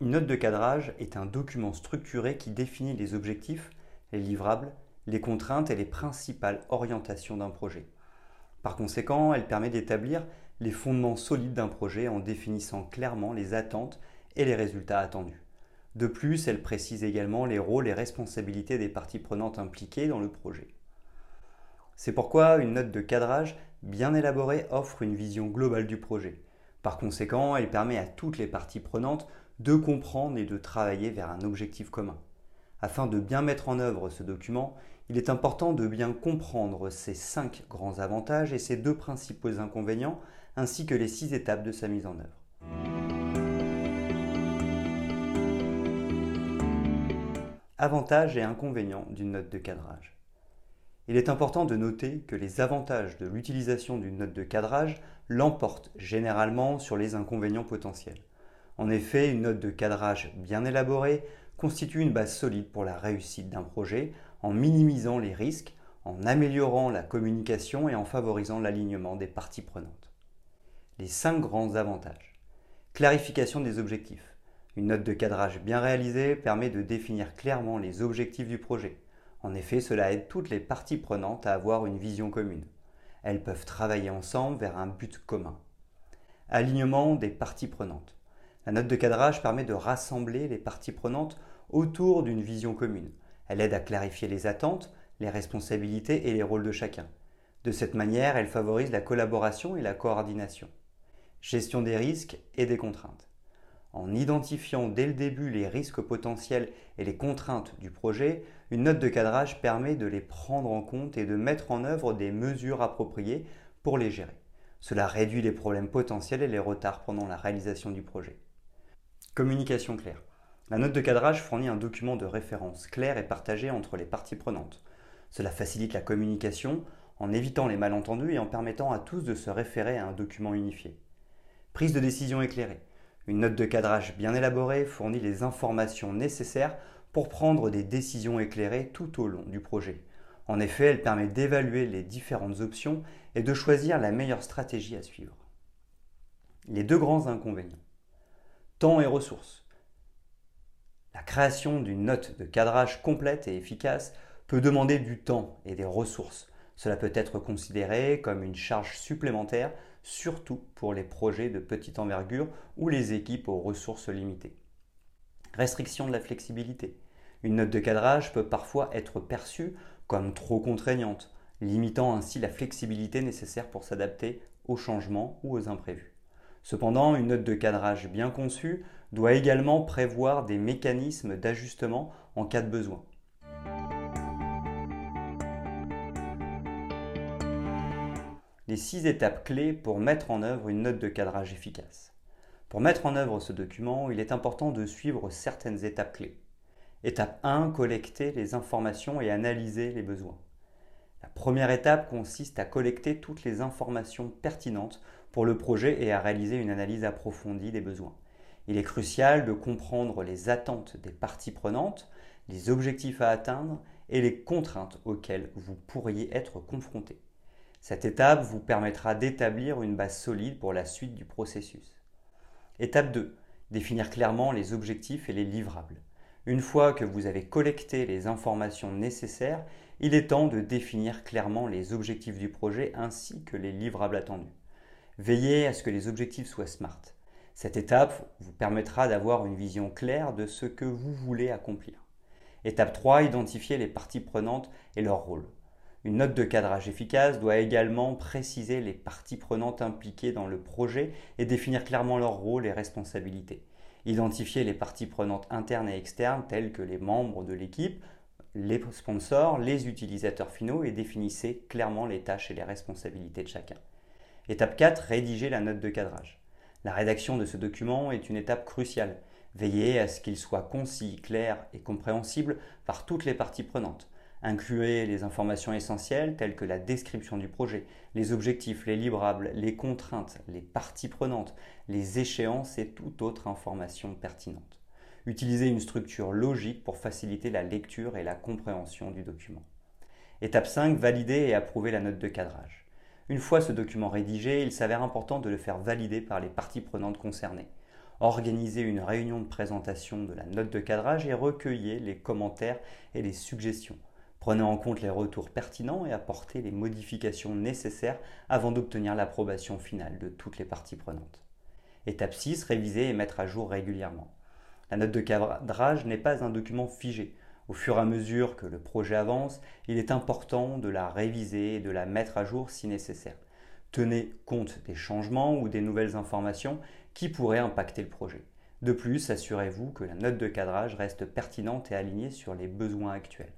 Une note de cadrage est un document structuré qui définit les objectifs, les livrables, les contraintes et les principales orientations d'un projet. Par conséquent, elle permet d'établir les fondements solides d'un projet en définissant clairement les attentes et les résultats attendus. De plus, elle précise également les rôles et responsabilités des parties prenantes impliquées dans le projet. C'est pourquoi une note de cadrage bien élaborée offre une vision globale du projet. Par conséquent, elle permet à toutes les parties prenantes de comprendre et de travailler vers un objectif commun. Afin de bien mettre en œuvre ce document, il est important de bien comprendre ses cinq grands avantages et ses deux principaux inconvénients, ainsi que les six étapes de sa mise en œuvre. Avantages et inconvénients d'une note de cadrage. Il est important de noter que les avantages de l'utilisation d'une note de cadrage l'emportent généralement sur les inconvénients potentiels. En effet, une note de cadrage bien élaborée constitue une base solide pour la réussite d'un projet en minimisant les risques, en améliorant la communication et en favorisant l'alignement des parties prenantes. Les cinq grands avantages. Clarification des objectifs. Une note de cadrage bien réalisée permet de définir clairement les objectifs du projet. En effet, cela aide toutes les parties prenantes à avoir une vision commune. Elles peuvent travailler ensemble vers un but commun. Alignement des parties prenantes. La note de cadrage permet de rassembler les parties prenantes autour d'une vision commune. Elle aide à clarifier les attentes, les responsabilités et les rôles de chacun. De cette manière, elle favorise la collaboration et la coordination. Gestion des risques et des contraintes. En identifiant dès le début les risques potentiels et les contraintes du projet, une note de cadrage permet de les prendre en compte et de mettre en œuvre des mesures appropriées pour les gérer. Cela réduit les problèmes potentiels et les retards pendant la réalisation du projet. Communication claire. La note de cadrage fournit un document de référence clair et partagé entre les parties prenantes. Cela facilite la communication en évitant les malentendus et en permettant à tous de se référer à un document unifié. Prise de décision éclairée. Une note de cadrage bien élaborée fournit les informations nécessaires pour prendre des décisions éclairées tout au long du projet. En effet, elle permet d'évaluer les différentes options et de choisir la meilleure stratégie à suivre. Les deux grands inconvénients. Temps et ressources. La création d'une note de cadrage complète et efficace peut demander du temps et des ressources. Cela peut être considéré comme une charge supplémentaire, surtout pour les projets de petite envergure ou les équipes aux ressources limitées. Restriction de la flexibilité. Une note de cadrage peut parfois être perçue comme trop contraignante, limitant ainsi la flexibilité nécessaire pour s'adapter aux changements ou aux imprévus. Cependant, une note de cadrage bien conçue doit également prévoir des mécanismes d'ajustement en cas de besoin. Les six étapes clés pour mettre en œuvre une note de cadrage efficace. Pour mettre en œuvre ce document, il est important de suivre certaines étapes clés. Étape 1, collecter les informations et analyser les besoins. La première étape consiste à collecter toutes les informations pertinentes pour le projet et à réaliser une analyse approfondie des besoins. Il est crucial de comprendre les attentes des parties prenantes, les objectifs à atteindre et les contraintes auxquelles vous pourriez être confronté. Cette étape vous permettra d'établir une base solide pour la suite du processus. Étape 2. Définir clairement les objectifs et les livrables. Une fois que vous avez collecté les informations nécessaires, il est temps de définir clairement les objectifs du projet ainsi que les livrables attendus. Veillez à ce que les objectifs soient SMART. Cette étape vous permettra d'avoir une vision claire de ce que vous voulez accomplir. Étape 3, identifier les parties prenantes et leur rôle. Une note de cadrage efficace doit également préciser les parties prenantes impliquées dans le projet et définir clairement leur rôle et responsabilités. Identifier les parties prenantes internes et externes telles que les membres de l'équipe, les sponsors, les utilisateurs finaux et définissez clairement les tâches et les responsabilités de chacun. Étape 4, rédiger la note de cadrage. La rédaction de ce document est une étape cruciale. Veillez à ce qu'il soit concis, clair et compréhensible par toutes les parties prenantes. Incluez les informations essentielles telles que la description du projet, les objectifs, les livrables, les contraintes, les parties prenantes, les échéances et toute autre information pertinente. Utilisez une structure logique pour faciliter la lecture et la compréhension du document. Étape 5, valider et approuver la note de cadrage. Une fois ce document rédigé, il s'avère important de le faire valider par les parties prenantes concernées. Organisez une réunion de présentation de la note de cadrage et recueillez les commentaires et les suggestions. Prenez en compte les retours pertinents et apportez les modifications nécessaires avant d'obtenir l'approbation finale de toutes les parties prenantes. Étape 6, réviser et mettre à jour régulièrement. La note de cadrage n'est pas un document figé. Au fur et à mesure que le projet avance, il est important de la réviser et de la mettre à jour si nécessaire. Tenez compte des changements ou des nouvelles informations qui pourraient impacter le projet. De plus, assurez-vous que la note de cadrage reste pertinente et alignée sur les besoins actuels.